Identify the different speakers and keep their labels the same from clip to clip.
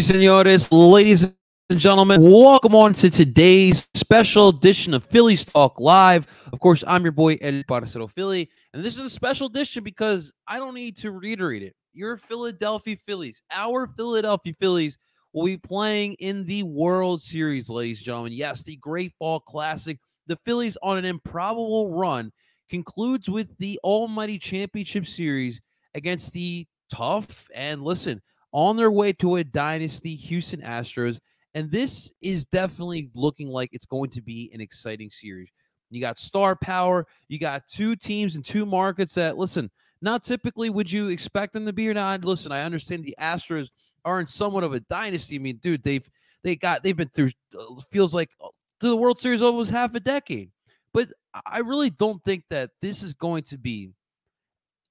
Speaker 1: Señores, ladies and gentlemen, welcome on to today's special edition of Phillies Talk Live. Of course, I'm your boy Eddie Barcelo Philly, and this is a special edition because I don't need to reiterate it. Your Philadelphia Phillies, our Philadelphia Phillies, will be playing in the World Series, ladies and gentlemen. Yes, the Great Fall Classic. The Phillies on an improbable run concludes with the Almighty Championship Series against the tough and listen on their way to a dynasty Houston Astros. And this is definitely looking like it's going to be an exciting series. You got star power, you got two teams and two markets that, listen, not typically would you expect them to be or not. Listen, I understand the Astros are in somewhat of a dynasty. I mean, dude, they've they got they've been through uh, feels like uh, through the World Series almost half a decade. But I really don't think that this is going to be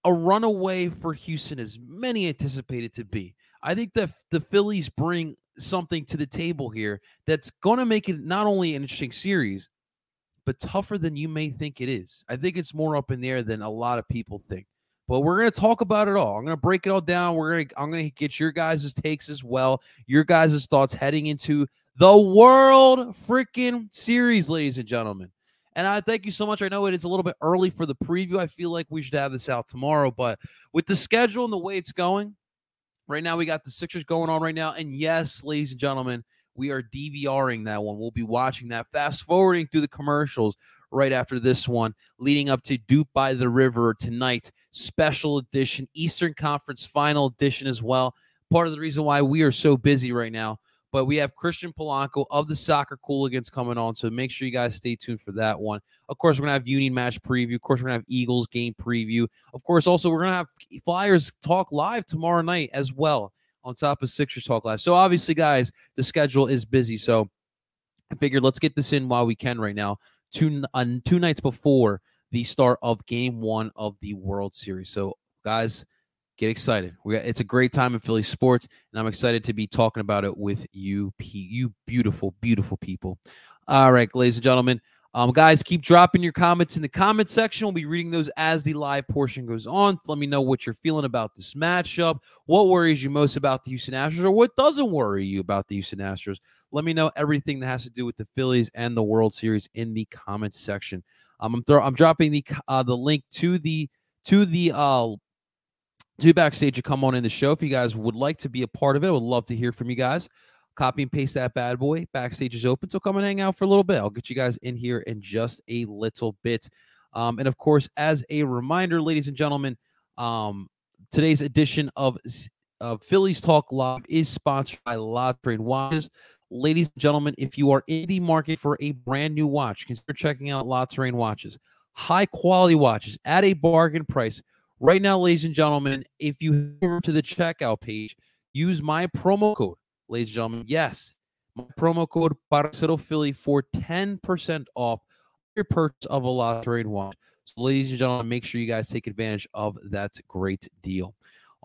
Speaker 1: a runaway for Houston as many anticipated to be. I think that the Phillies bring something to the table here that's going to make it not only an interesting series, but tougher than you may think it is. I think it's more up in the air than a lot of people think. But we're going to talk about it all. I'm going to break it all down. We're going to I'm going to get your guys' takes as well, your guys' thoughts heading into the World freaking Series, ladies and gentlemen. And I thank you so much. I know it is a little bit early for the preview. I feel like we should have this out tomorrow, but with the schedule and the way it's going, Right now, we got the Sixers going on right now. And yes, ladies and gentlemen, we are DVRing that one. We'll be watching that, fast forwarding through the commercials right after this one, leading up to Duke by the River tonight, special edition, Eastern Conference final edition as well. Part of the reason why we are so busy right now but we have Christian Polanco of the Soccer Cooligans coming on. So make sure you guys stay tuned for that one. Of course, we're going to have Union match preview. Of course, we're going to have Eagles game preview. Of course, also, we're going to have Flyers talk live tomorrow night as well on top of Sixers talk live. So obviously, guys, the schedule is busy. So I figured let's get this in while we can right now. Two, uh, two nights before the start of game one of the World Series. So, guys, get excited. We got, it's a great time in Philly sports, and I'm excited to be talking about it with you, you beautiful, beautiful people. All right, ladies and gentlemen. Um, guys, keep dropping your comments in the comment section. We'll be reading those as the live portion goes on. Let me know what you're feeling about this matchup. What worries you most about the Houston Astros, or what doesn't worry you about the Houston Astros? Let me know everything that has to do with the Phillies and the World Series in the comments section. Um, I'm throw, I'm dropping the uh, the link to the to the uh, to backstage to come on in the show. If you guys would like to be a part of it, I would love to hear from you guys. Copy and paste that bad boy. Backstage is open, so come and hang out for a little bit. I'll get you guys in here in just a little bit. Um, and of course, as a reminder, ladies and gentlemen, um, today's edition of of Phillies Talk Live is sponsored by La Train Watches. Ladies and gentlemen, if you are in the market for a brand new watch, consider checking out La Train Watches. High quality watches at a bargain price Right now, ladies and gentlemen, if you go to the checkout page, use my promo code, ladies and gentlemen. Yes, my promo code Parcero Philly for 10% off your purchase of a Train watch. So, ladies and gentlemen, make sure you guys take advantage of that great deal.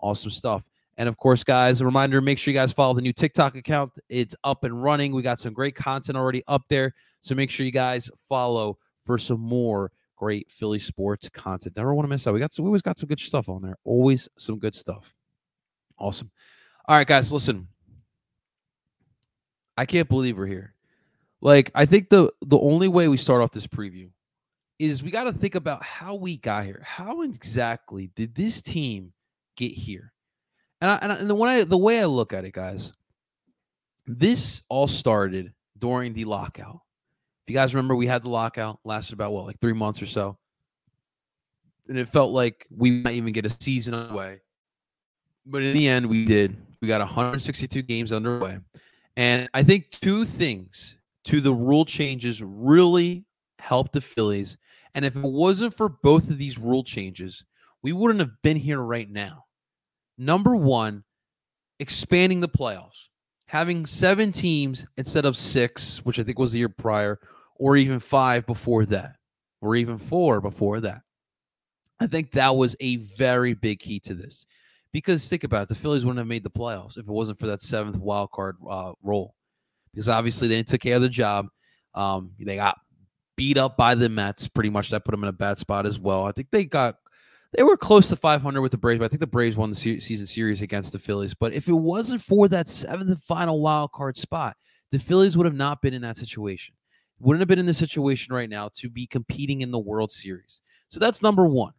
Speaker 1: Awesome stuff. And of course, guys, a reminder make sure you guys follow the new TikTok account. It's up and running. We got some great content already up there. So make sure you guys follow for some more great Philly sports content. Never want to miss out. We got some, we always got some good stuff on there. Always some good stuff. Awesome. All right, guys, listen. I can't believe we're here. Like, I think the the only way we start off this preview is we got to think about how we got here. How exactly did this team get here? And I, and, I, and the way I, the way I look at it, guys, this all started during the lockout. If you guys remember, we had the lockout, lasted about what, like three months or so. And it felt like we might even get a season underway. But in the end, we did. We got 162 games underway. And I think two things to the rule changes really helped the Phillies. And if it wasn't for both of these rule changes, we wouldn't have been here right now. Number one, expanding the playoffs, having seven teams instead of six, which I think was the year prior, or even five before that, or even four before that. I think that was a very big key to this. Because think about it, the Phillies wouldn't have made the playoffs if it wasn't for that seventh wild card uh, role. Because obviously they took care of the job. Um, they got beat up by the Mets, pretty much. That put them in a bad spot as well. I think they got they were close to 500 with the Braves, but I think the Braves won the se- season series against the Phillies. But if it wasn't for that seventh final wild card spot, the Phillies would have not been in that situation. Wouldn't have been in the situation right now to be competing in the World Series. So that's number one.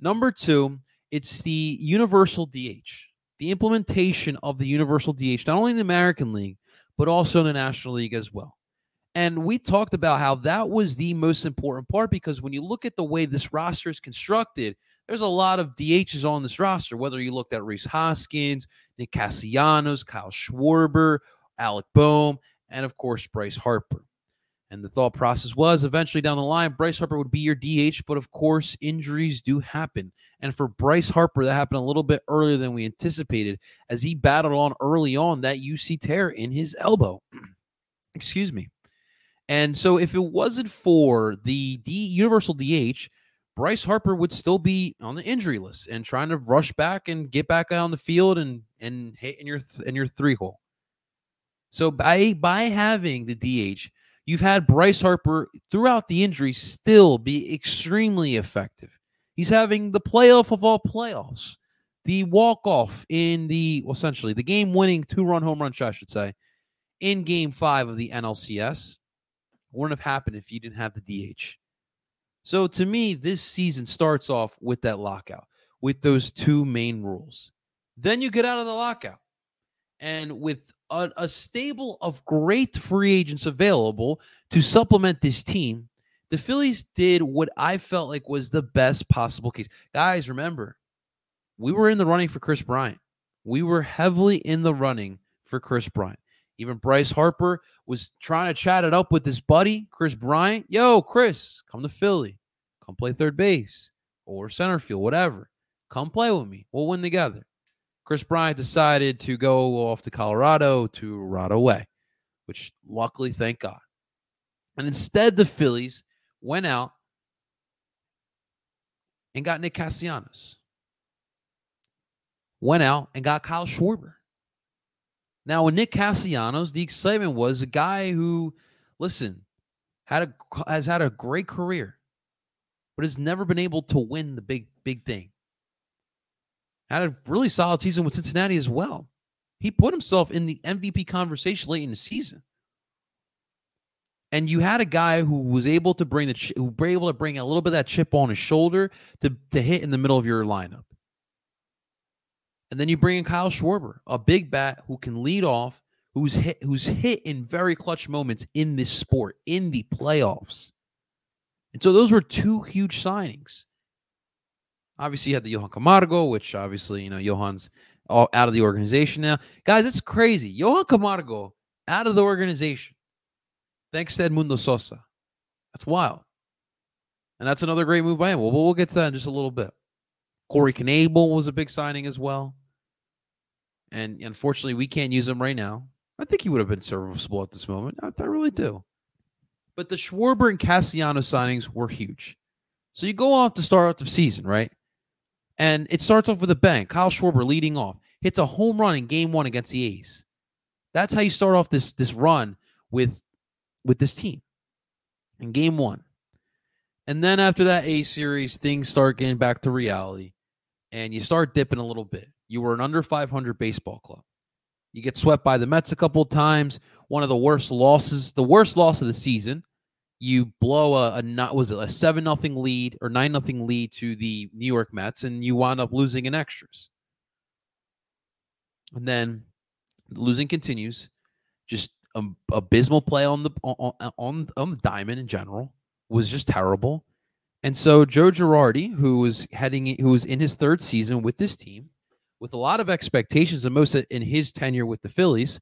Speaker 1: Number two, it's the universal DH, the implementation of the universal DH, not only in the American League, but also in the National League as well. And we talked about how that was the most important part because when you look at the way this roster is constructed, there's a lot of DHs on this roster, whether you looked at Rhys Hoskins, Nick Castellanos, Kyle Schwarber, Alec Bohm, and of course, Bryce Harper. And the thought process was eventually down the line, Bryce Harper would be your DH, but of course, injuries do happen. And for Bryce Harper, that happened a little bit earlier than we anticipated as he battled on early on that UC tear in his elbow. Excuse me. And so, if it wasn't for the D, universal DH, Bryce Harper would still be on the injury list and trying to rush back and get back on the field and and hit in your in your three hole. So by by having the DH, you've had Bryce Harper throughout the injury still be extremely effective. He's having the playoff of all playoffs, the walk off in the well, essentially the game winning two run home run shot, I should say, in Game Five of the NLCS. Wouldn't have happened if you didn't have the DH. So to me, this season starts off with that lockout, with those two main rules. Then you get out of the lockout. And with a, a, stable of great free agents available to supplement this team, the Phillies did what I felt like was the best possible case. Guys, remember, we were in the running for Kris Bryant. We were heavily in the running for Kris Bryant. Even Bryce Harper was trying to chat it up with his buddy, Kris Bryant. Yo, Kris, come to Philly. Come play third base or center field, whatever. Come play with me. We'll win together. Kris Bryant decided to go off to Colorado to rot away, which luckily, thank God. And instead, the Phillies went out and got Nick Castellanos. Went out and got Kyle Schwarber. Now, with Nick Castellanos, the excitement was a guy who, listen, had a has had a great career, but has never been able to win the big big thing. Had a really solid season with Cincinnati as well. He put himself in the MVP conversation late in the season. And you had a guy who was able to bring the who were able to bring a little bit of that chip on his shoulder to, to hit in the middle of your lineup. And then you bring in Kyle Schwarber, a big bat who can lead off, who's hit, who's hit in very clutch moments in this sport, in the playoffs. And so those were two huge signings. Obviously, you had the Johan Camargo, which obviously, you know, Johan's all out of the organization now. Guys, it's crazy. Johan Camargo out of the organization. Thanks to Edmundo Sosa. That's wild. And that's another great move by him. Well, we'll get to that in just a little bit. Corey Knebel was a big signing as well. And unfortunately, we can't use him right now. I think he would have been serviceable at this moment. I, I really do. But the Schwarber and Castellanos signings were huge. So you go off to start off the season, right? And it starts off with a bang. Kyle Schwarber leading off, hits a home run in game one against the A's. That's how you start off this this run with with this team in game one. And then after that A series, things start getting back to reality and you start dipping a little bit. You were an under 500 baseball club. You get swept by the Mets a couple times. One of the worst losses, the worst loss of the season. You blow a, a not was it a seven nothing lead or nine nothing lead to the New York Mets, and you wind up losing in extras. And then losing continues. Just um, abysmal play on the on, on on the diamond in general was just terrible. And so Joe Girardi, who was heading, who was in his third season with this team, with a lot of expectations, and most in his tenure with the Phillies,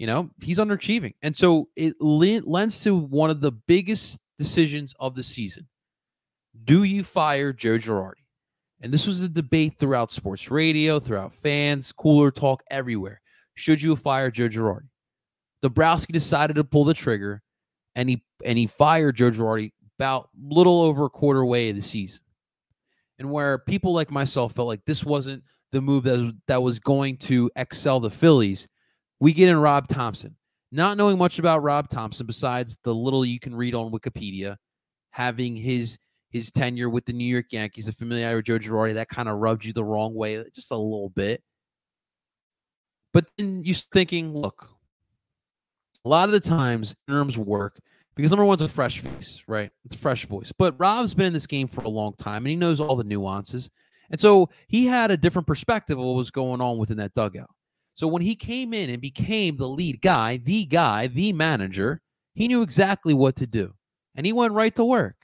Speaker 1: you know, he's underachieving. And so it lends to one of the biggest decisions of the season. Do you fire Joe Girardi? And this was a debate throughout sports radio, throughout fans, cooler talk everywhere. Should you fire Joe Girardi? Dombrowski decided to pull the trigger and he and he fired Joe Girardi about little over a quarter way of the season. And where people like myself felt like this wasn't the move that was, that was going to excel the Phillies, we get in Rob Thomson. Not knowing much about Rob Thomson besides the little you can read on Wikipedia, having his his tenure with the New York Yankees, the familiarity with Joe Girardi, that kind of rubbed you the wrong way just a little bit. But then you're thinking, look, a lot of the times interims work because number one's a fresh face, right? It's a fresh voice. But Rob's been in this game for a long time and he knows all the nuances. And so he had a different perspective of what was going on within that dugout. So when he came in and became the lead guy, the guy, the manager, he knew exactly what to do. And he went right to work.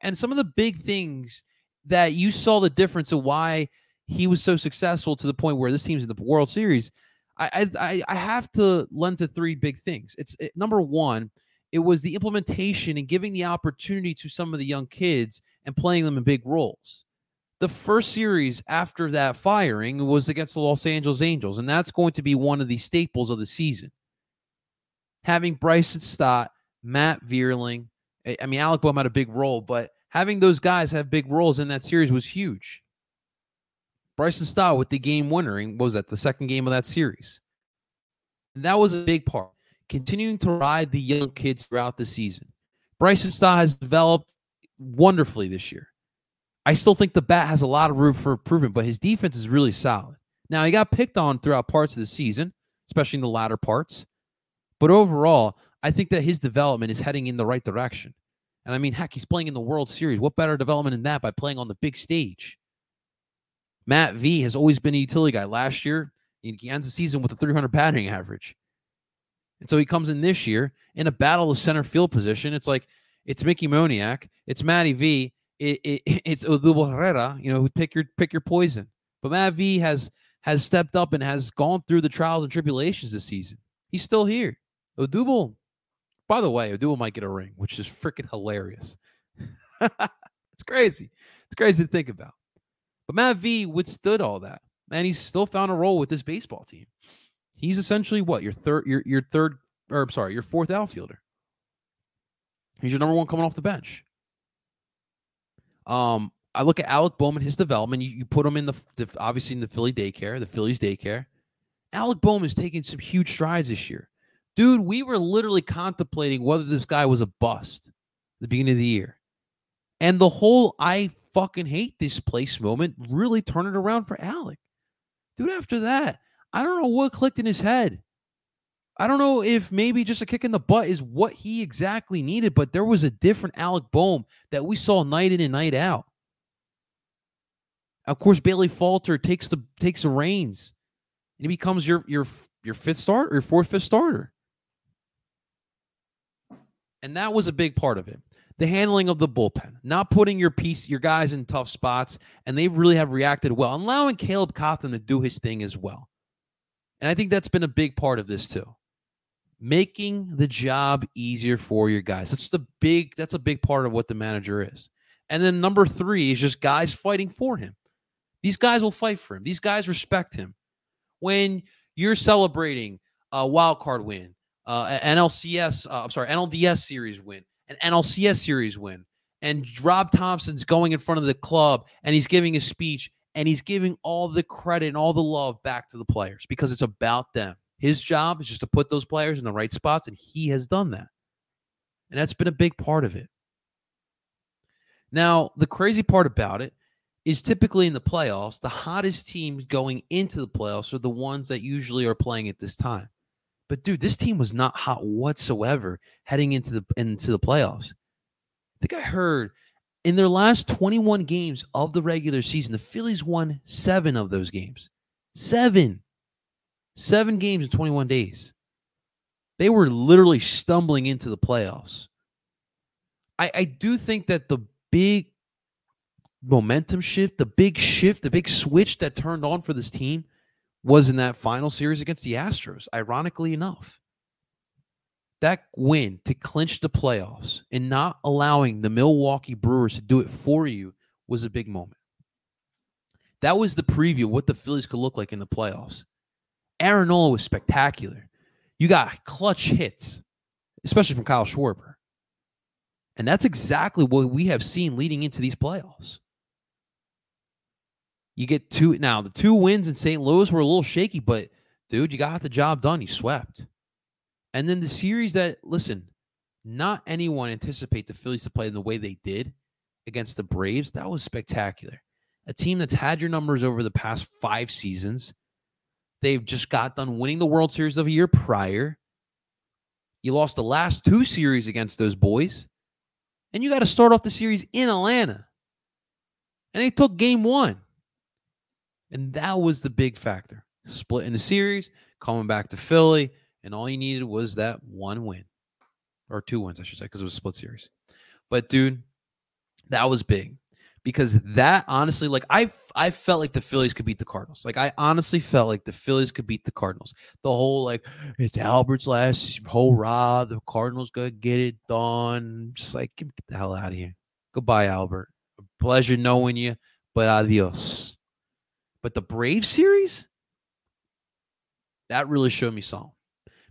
Speaker 1: And some of the big things that you saw the difference of why he was so successful to the point where this team's in the World Series, I I, I have to lend to three big things. It's it, number one, it was the implementation and giving the opportunity to some of the young kids and playing them in big roles. The first series after that firing was against the Los Angeles Angels, and that's going to be one of the staples of the season. Having Bryson Stott, Matt Vierling, I mean, Alec Bohm had a big role, but having those guys have big roles in that series was huge. Bryson Stott with the game winnering was that the second game of that series. And that was a big part. Continuing to ride the young kids throughout the season. Bryson Stott has developed wonderfully this year. I still think the bat has a lot of room for improvement, but his defense is really solid. Now, he got picked on throughout parts of the season, especially in the latter parts. But overall, I think that his development is heading in the right direction. And I mean, heck, he's playing in the World Series. What better development than that by playing on the big stage? Matt V has always been a utility guy. Last year, he ends the season with a 300 batting average. And so he comes in this year in a battle of center field position. It's like it's Mickey Moniak, it's Matty V, it, it, it's Odubel Herrera. You know, pick your pick your poison. But Matt V has has stepped up and has gone through the trials and tribulations this season. He's still here. Odubel, by the way, Odubel might get a ring, which is freaking hilarious. it's crazy. It's crazy to think about. But Matt V withstood all that, and he's still found a role with this baseball team. He's essentially what your third, your your third, or I'm sorry, your fourth outfielder. He's your number one coming off the bench. Um, I look at Alec Bohm, his development. You, you put him in the, the obviously in the Philly daycare, the Phillies daycare. Alec Bohm's taking some huge strides this year. Dude, we were literally contemplating whether this guy was a bust at the beginning of the year. And the whole I fucking hate this place moment really turned it around for Alec. Dude, after that, I don't know what clicked in his head. I don't know if maybe just a kick in the butt is what he exactly needed, but there was a different Alec Bohm that we saw night in and night out. Of course, Bailey Falter takes the takes the reins, and he becomes your your your fifth starter, your fourth fifth starter, and that was a big part of it the handling of the bullpen, not putting your piece, your guys in tough spots, and they really have reacted well, allowing Caleb Cotham to do his thing as well. And I think that's been a big part of this too. Making the job easier for your guys. That's the big, that's a big part of what the manager is. And then number three is just guys fighting for him. These guys will fight for him. These guys respect him. When you're celebrating a wild card win, uh, NLCS, uh, I'm sorry, NLDS series win, an NLCS series win. And Rob Thomson's going in front of the club and he's giving a speech and he's giving all the credit and all the love back to the players because it's about them. His job is just to put those players in the right spots, and he has done that. And that's been a big part of it. Now, the crazy part about it is typically in the playoffs, the hottest teams going into the playoffs are the ones that usually are playing at this time. But dude, this team was not hot whatsoever heading into the into the playoffs. I think I heard in their last 21 games of the regular season, the Phillies won seven of those games. Seven. Seven games in 21 days. They were literally stumbling into the playoffs. I, I do think that the big momentum shift, the big shift, the big switch that turned on for this team was in that final series against the Astros, ironically enough. That win to clinch the playoffs and not allowing the Milwaukee Brewers to do it for you was a big moment. That was the preview what the Phillies could look like in the playoffs. Aaron Nola was spectacular. You got clutch hits, especially from Kyle Schwarber. And that's exactly what we have seen leading into these playoffs. You get two now. The two wins in St. Louis were a little shaky, but dude, you got the job done. You swept. And then the series that listen, not anyone anticipate the Phillies to play in the way they did. against the Braves, that was spectacular. A team that's had your numbers over the past five seasons. They've just got done winning the World Series of a year prior. You lost the last two series against those boys, and you got to start off the series in Atlanta. And they took game one. And that was the big factor. Split in the series, coming back to Philly, and all you needed was that one win or two wins, I should say, because it was a split series. But dude, that was big because that honestly, like I, I felt like the Phillies could beat the Cardinals. Like I honestly felt like the Phillies could beat the Cardinals. The whole like it's Albert's last hurrah, the Cardinals gonna get it done. Just like get the hell out of here. Goodbye, Albert. Pleasure knowing you, but adios. But the Brave series, that really showed me something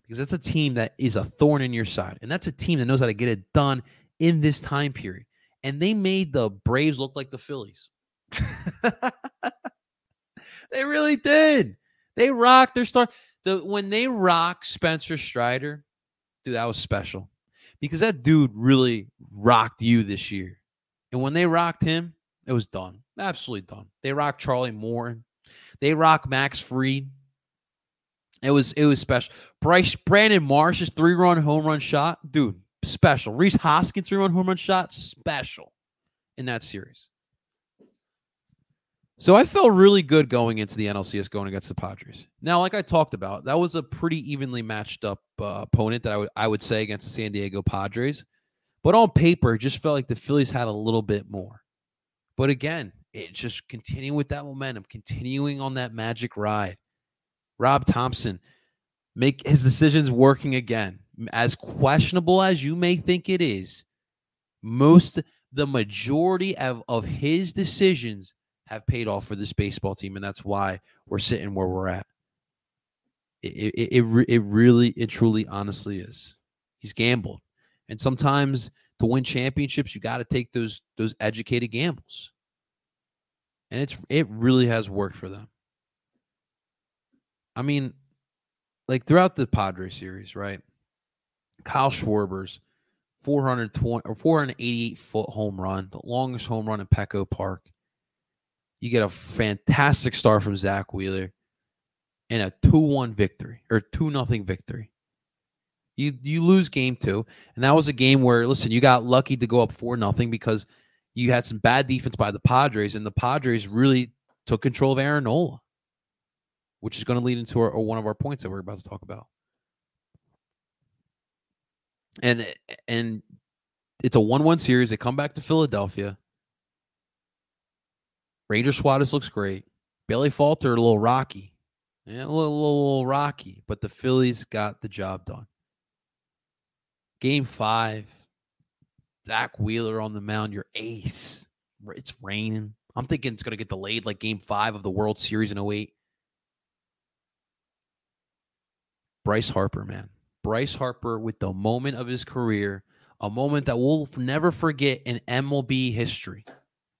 Speaker 1: because that's a team that is a thorn in your side. And that's a team that knows how to get it done in this time period. And they made the Braves look like the Phillies. they really did. They rocked their star. The when they rocked Spencer Strider, dude, that was special. Because that dude really rocked you this year. And when they rocked him, it was done. Absolutely done. They rocked Charlie Moore. They rocked Max Fried. It was it was special. Bryce Brandon Marsh's three run home run shot, dude, special. Rhys Hoskins three run home run shot, special in that series. So I felt really good going into the NLCS going against the Padres. Now, like I talked about, that was a pretty evenly matched up uh, opponent that I would I would say against the San Diego Padres. But on paper, it just felt like the Phillies had a little bit more. But again, it just continuing with that momentum, continuing on that magic ride. Rob Thomson make his decisions working again. As questionable as you may think it is, most the majority of, of his decisions have paid off for this baseball team, and that's why we're sitting where we're at. It it it, it really it truly honestly is. He's gambled, and sometimes to win championships, you got to take those those educated gambles, and it's it really has worked for them. I mean, like throughout the Padre series, right? Kyle Schwarber's 420 or 488 foot home run, the longest home run in Petco Park. You get a fantastic start from Zack Wheeler and a 2-1 victory or 2 nothing victory. You you lose game 2 and that was a game where listen, you got lucky to go up 4 nothing because you had some bad defense by the Padres and the Padres really took control of Aaron Nola which is going to lead into our, one of our points that we're about to talk about. And eh, and it's a one-one series. They come back to Philadelphia. Ranger Suarez looks great. Bailey Falter a little rocky, yeah, a little, little, little rocky, but the Phillies got the job done. Game five, Zack Wheeler on the mound, your ace. It's raining. I'm thinking it's going to get delayed like game five of the World Series in 08. Bryce Harper, man. Bryce Harper with the moment of his career, a moment that we'll never forget in MLB history.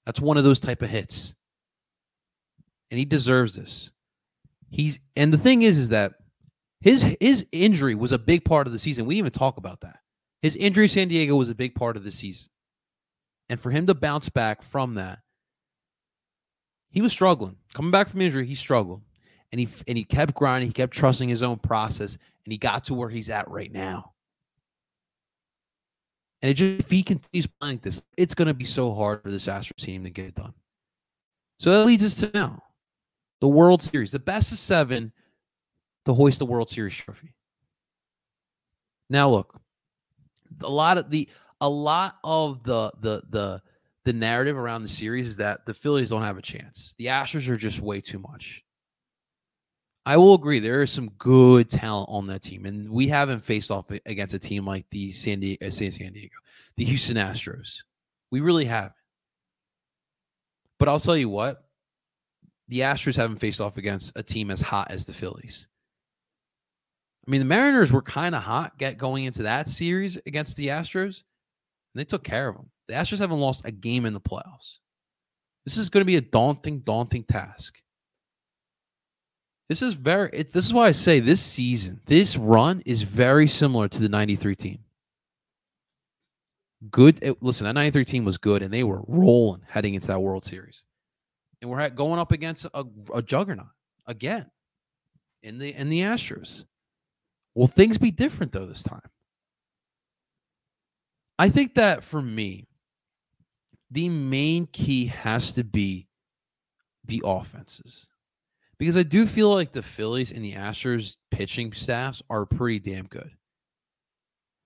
Speaker 1: That's one of those type of hits. And he deserves this. He's and the thing is is that his his injury was a big part of the season. We didn't even talk about that. His injury San Diego was a big part of the season. And for him to bounce back from that, he was struggling. Coming back from injury, he struggled and he and he kept grinding. He kept trusting his own process, and he got to where he's at right now. And it just if he continues playing like this, it's going to be so hard for this Astros team to get it done. So that leads us to now, the World Series, the best of seven, to hoist the World Series trophy. Now look, a lot of the a lot of the the the the narrative around the series is that the Phillies don't have a chance. The Astros are just way too much. I will agree. There is some good talent on that team, and we haven't faced off against a team like the San Diego, uh, San Diego, the Houston Astros. We really haven't. But I'll tell you what, the Astros haven't faced off against a team as hot as the Phillies. I mean, the Mariners were kind of hot get going into that series against the Astros, and they took care of them. The Astros haven't lost a game in the playoffs. This is going to be a daunting, daunting task. This is very. It, this is why I say this season, this run is very similar to the '93 team. good. It, listen, that 93 team was good, and they were rolling heading into that World Series. And we're going up against a, a juggernaut again in the in the Astros. Will things be different though this time? I think that for me, the main key has to be the offenses. Because I do feel like the Phillies and the Astros pitching staffs are pretty damn good.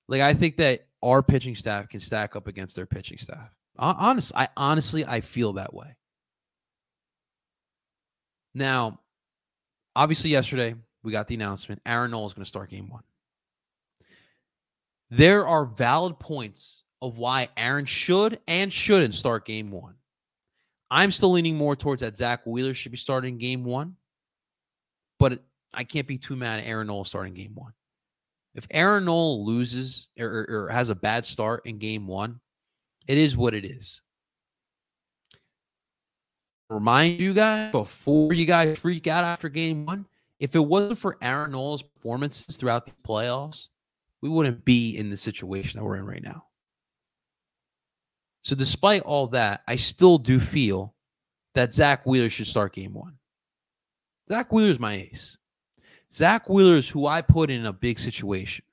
Speaker 1: Like I think that our pitching staff can stack up against their pitching staff. Honestly, I honestly I feel that way. Now, obviously yesterday we got the announcement Aaron Nola is going to start game 1. There are valid points of why Aaron should and shouldn't start game 1. I'm still leaning more towards that Zack Wheeler should be starting game 1. But I can't be too mad at Aaron Nola starting game 1. If Aaron Nola loses or, or, has a bad start in game one, it is what it is. Remind you guys before you guys freak out after game one, if it wasn't for Aaron Nola's performances throughout the playoffs, we wouldn't be in the situation that we're in right now. So, despite all that, I still do feel that Zack Wheeler should start game one. Zack Wheeler is my ace. Zack Wheeler is who I put in a big situation.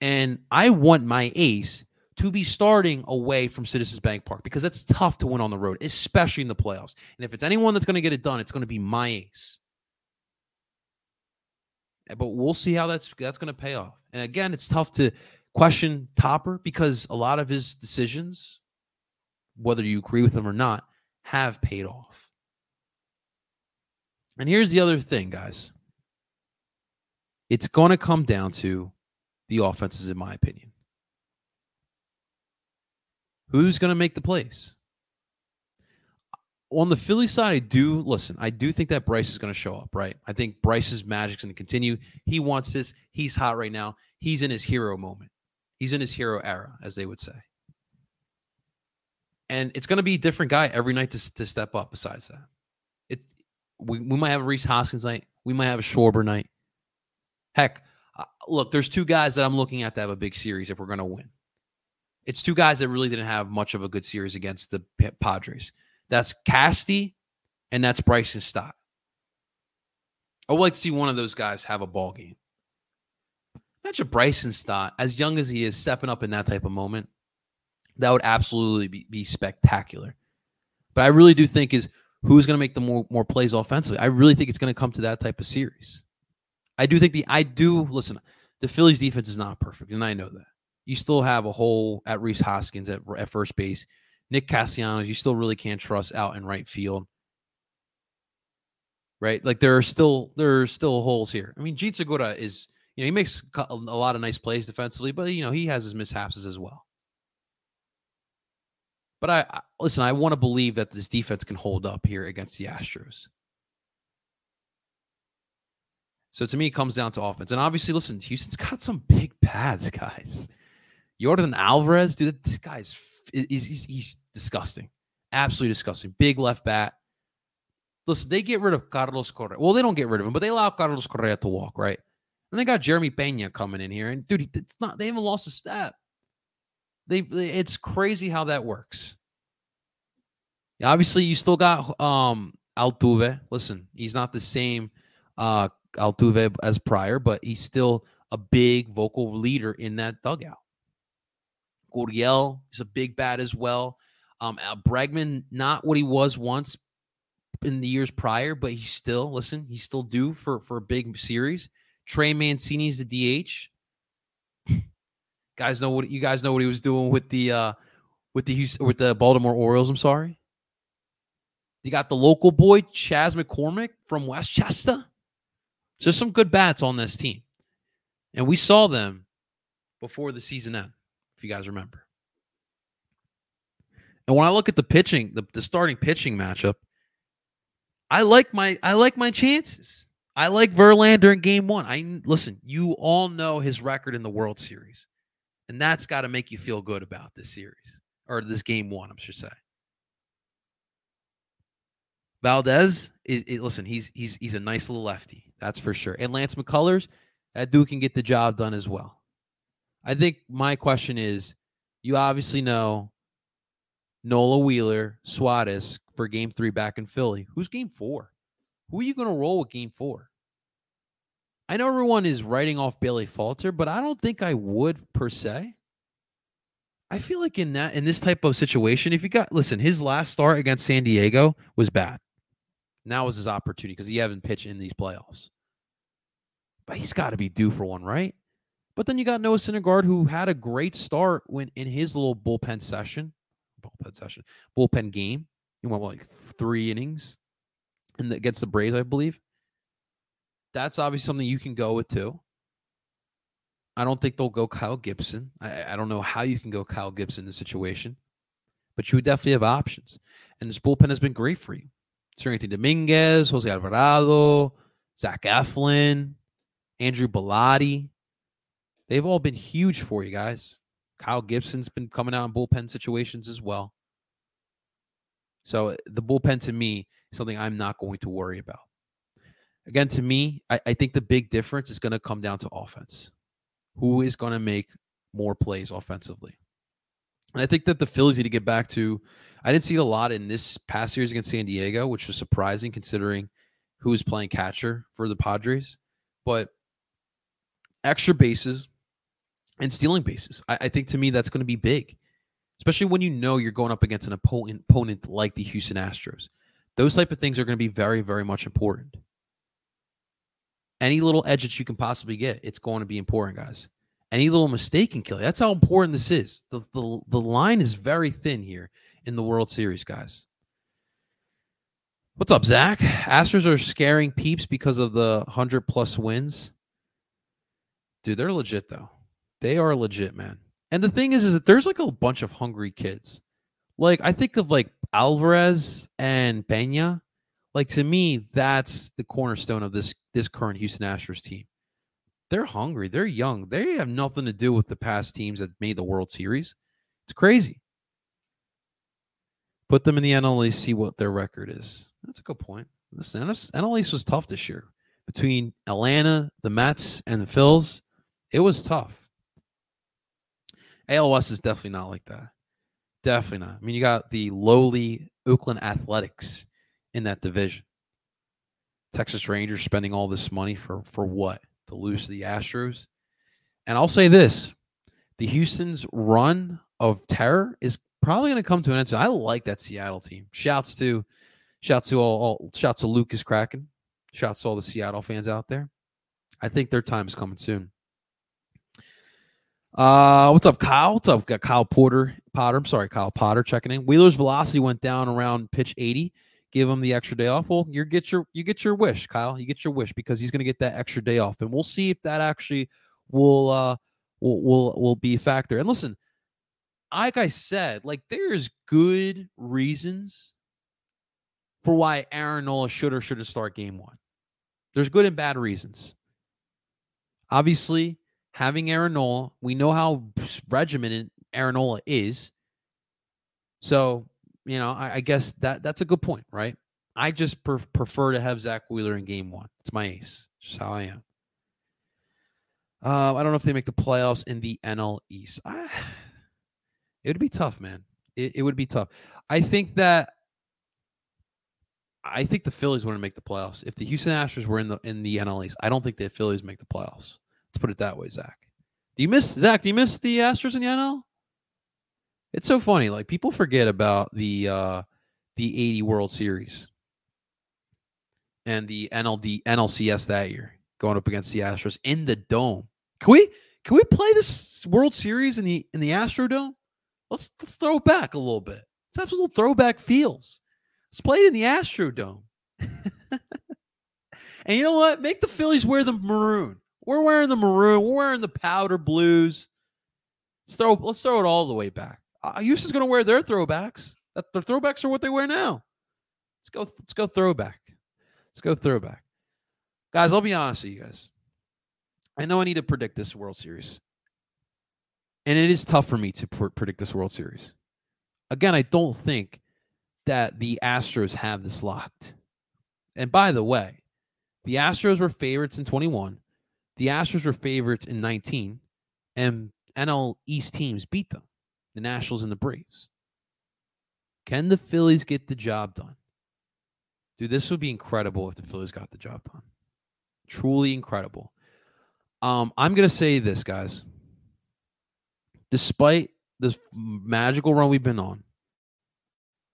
Speaker 1: And I want my ace to be starting away from Citizens Bank Park because it's tough to win on the road, especially in the playoffs. And if it's anyone that's going to get it done, it's going to be my ace. But we'll see how that's that's going to pay off. And again, it's tough to question Topper because a lot of his decisions, whether you agree with them or not, have paid off. And here's the other thing, guys. It's going to come down to the offenses, in my opinion. Who's going to make the plays? On the Philly side, I do listen. I do think that Bryce is going to show up, right? I think Bryce's magic's going to continue. He wants this. He's hot right now. He's in his hero moment. He's in his hero era, as they would say. And it's going to be a different guy every night to, to step up. Besides that, it's we, we might have a Rhys Hoskins night. We might have a Schwarber night. Heck, uh, look, there's two guys that I'm looking at to have a big series if we're going to win. It's two guys that really didn't have much of a good series against the Padres. That's Casty and that's Bryson Stott. I would like to see one of those guys have a ball game. Imagine Bryson Stott, as young as he is, stepping up in that type of moment. That would absolutely be, be spectacular. But I really do think is who's going to make the more more plays offensively. I really think it's going to come to that type of series. I do think the I do listen. The Phillies defense is not perfect, and I know that. You still have a hole at Rhys Hoskins at, at first base. Nick Castellanos, you still really can't trust out in right field. Right? Like there are still there are still holes here. I mean, Jean Segura is, you know, he makes a lot of nice plays defensively, but you know, he has his mishaps as well. But I, I listen, I want to believe that this defense can hold up here against the Astros. So to me, it comes down to offense. And obviously, listen, Houston's got some big pads, guys. Yordan Alvarez, dude, this guy's he's, he's disgusting. Absolutely disgusting. Big left bat. Listen, they get rid of Carlos Correa. Well, they don't get rid of him, but they allow Carlos Correa to walk, right? And they got Jeremy Pena coming in here. And dude, it's not they haven't lost a step. They, it's crazy how that works. Obviously, you still got um Altuve. Listen, he's not the same uh Altuve as prior, but he's still a big vocal leader in that dugout. Gurriel is a big bat as well. Um, Bregman, not what he was once in the years prior, but he's still listen. He's still due for for a big series. Trey Mancini's the DH guys know what you guys know what he was doing with the uh with the Houston, with the Baltimore Orioles. I'm sorry. You got the local boy Chas McCormick from Westchester. So some good bats on this team, and we saw them before the season end, if you guys remember. And when I look at the pitching, the, the starting pitching matchup, I like my I like my chances. I like Verlander in game one. I listen, you all know his record in the World Series. And that's got to make you feel good about this series or this game one, I should say. Valdez, is, is, listen, he's he's he's a nice little lefty, that's for sure. And Lance McCullers, that dude can get the job done as well. I think my question is you obviously know Nola Wheeler, Suarez for game three back in Philly. Who's game four? Who are you going to roll with game four? I know everyone is writing off Bailey Falter, but I don't think I would per se. I feel like in that in this type of situation, if you got listen, his last start against San Diego was bad. Now was his opportunity because he haven't pitched in these playoffs. But he's got to be due for one, right? But then you got Noah Syndergaard, who had a great start when in his little bullpen session, bullpen session, bullpen game. He went like three innings, and against the Braves, I believe. That's obviously something you can go with too. I don't think they'll go Kyle Gibson. I, I don't know how you can go Kyle Gibson in this situation, but you would definitely have options. And this bullpen has been great for you. Seranthony Dominguez, Jose Alvarado, Zach Eflin, Andrew Bellatti. They've all been huge for you guys. Kyle Gibson's been coming out in bullpen situations as well. So the bullpen to me something I'm not going to worry about. Again, to me, I, I think the big difference is going to come down to offense who is going to make more plays offensively. And I think that the Phillies need to get back to. I didn't see a lot in this past series against San Diego, which was surprising considering who was playing catcher for the Padres. But extra bases and stealing bases, I, I think to me that's going to be big, especially when you know you're going up against an opponent, opponent like the Houston Astros. Those type of things are going to be very, very much important any little edge that you can possibly get, it's going to be important, guys. Any little mistake can kill you. That's how important this is. The, the, the line is very thin here in the World Series, guys. What's up, Zach? Astros are scaring peeps because of the 100 plus wins. Dude, they're legit, though. They are legit, man. And the thing is, is that there's like a bunch of hungry kids. Like, I think of like Alvarez and Pena. Like to me, that's the cornerstone of this this current Houston Astros team. They're hungry. They're young. They have nothing to do with the past teams that made the World Series. It's crazy. Put them in the NL East, see what their record is. That's a good point. Listen, NL East was tough this year. Between Atlanta, the Mets, and the Phils, it was tough. AL is definitely not like that. Definitely not. I mean, you got the lowly Oakland Athletics in that division. Texas Rangers spending all this money for for what? To lose to the Astros. And I'll say this, the Houston's run of terror is probably going to come to an end soon. I like that Seattle team. Shouts to shouts to all, all shouts to Lucas Kraken. Shouts to all the Seattle fans out there. I think their time is coming soon. Uh, what's up, Kyle? What's up? Kyle Porter, Potter. I'm sorry, Kyle Potter checking in. Wheeler's velocity went down around pitch 80 give him the extra day off. Well, you get your you get your wish, Kyle. You get your wish because he's going to get that extra day off, and we'll see if that actually will uh will will will be a factor. And listen, like I said, like there's good reasons for why Aaron Nola should or shouldn't start game one. There's good and bad reasons. Obviously, having Aaron Nola, we know how regimented Aaron Nola is. So you know, I, I, guess that that's a good point, right? I just pre- prefer to have Zack Wheeler in game one. It's my ace. Just how I am. Uh, I don't know if they make the playoffs in the NL East. I, it would be tough, man. It, it would be tough. I think that I think the Phillies want to make the playoffs. If the Houston Astros were in the in the NL East, I don't think the Phillies make the playoffs. Let's put it that way, Zach. Do you miss Zach? Do you miss the Astros the NL? It's so funny. Like people forget about the uh the 80 World Series and the NLD NLCS that year going up against the Astros in the dome. Can we can we play this World Series in the in the Astrodome? Let's let's throw it back a little bit. Let's have some little throwback feels. Let's play it in the Astrodome. and you know what? Make the Phillies wear the maroon. We're wearing the maroon. We're wearing the powder blues. Let's throw let's throw it all the way back. Uh, Houston's going to wear their throwbacks. That their throwbacks are what they wear now. Let's go. Let's go throwback. Let's go throwback, guys. I'll be honest with you guys. I know I need to predict this World Series, and it is tough for me to pr- predict this World Series. Again, I don't think that the Astros have this locked. And by the way, the Astros were favorites in 21. The Astros were favorites in 19. And NL East teams beat them, the Nationals and the Braves. Can the Phillies get the job done? Dude, this would be incredible if the Phillies got the job done. Truly incredible. Um, I'm gonna say this, guys. Despite this magical run we've been on,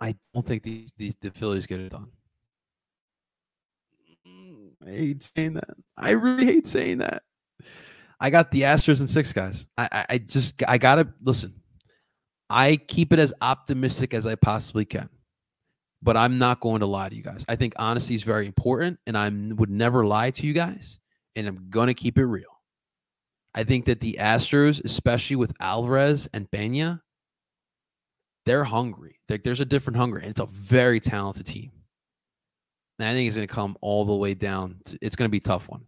Speaker 1: I don't think these, these the Phillies get it done. I hate saying that. I really hate saying that. I got the Astros and six guys. I, I, I just I gotta listen. I keep it as optimistic as I possibly can but I'm not going to lie to you guys. I think honesty is very important, and I would never lie to you guys, and I'm to keep it real. I think that the Astros, especially with Alvarez and Pena, they're hungry. there's a different hunger, and it's a very talented team. And I think it's going to come all the way down. It's going to be a tough one,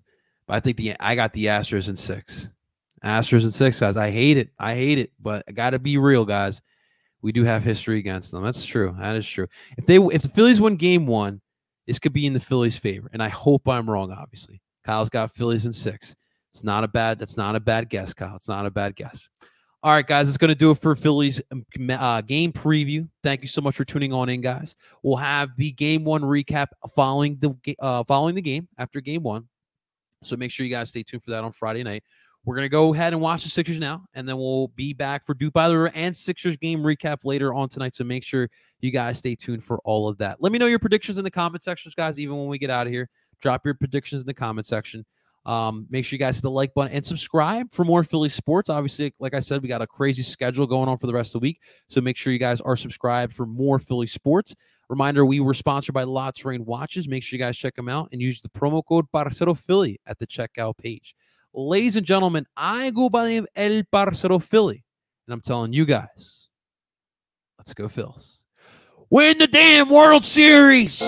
Speaker 1: but I think the I got the Astros in six. Astros in six, guys. I hate it. I hate it, but I got to be real, guys we do have history against them. That's true. That is true. If they if the Phillies win game one, this could be in the Phillies' favor. And I hope I'm wrong, obviously. Kyle's got Phillies in six. It's not a bad, that's not a bad guess, Kyle. It's not a bad guess. All right, guys, it's going to do it for Phillies um, uh, game preview. Thank you so much for tuning on in, guys. We'll have the game one recap following the uh, following the game after game one. So make sure you guys stay tuned for that on Friday night. We're going to go ahead and watch the Sixers now, and then we'll be back for Duke by the River and Sixers game recap later on tonight. So make sure you guys stay tuned for all of that. Let me know your predictions in the comment sections, guys, even when we get out of here. Drop your predictions in the comment section. Um, make sure you guys hit the like button and subscribe for more Philly sports. Obviously, like I said, we got a crazy schedule going on for the rest of the week. So make sure you guys are subscribed for more Philly sports. Reminder, we were sponsored by Lots Rain Watches. Make sure you guys check them out and use the promo code Parcero Philly at the checkout page. Ladies and gentlemen, I go by the name El Parcero Philly. And I'm telling you guys, let's go, Phils. Win the damn World Series!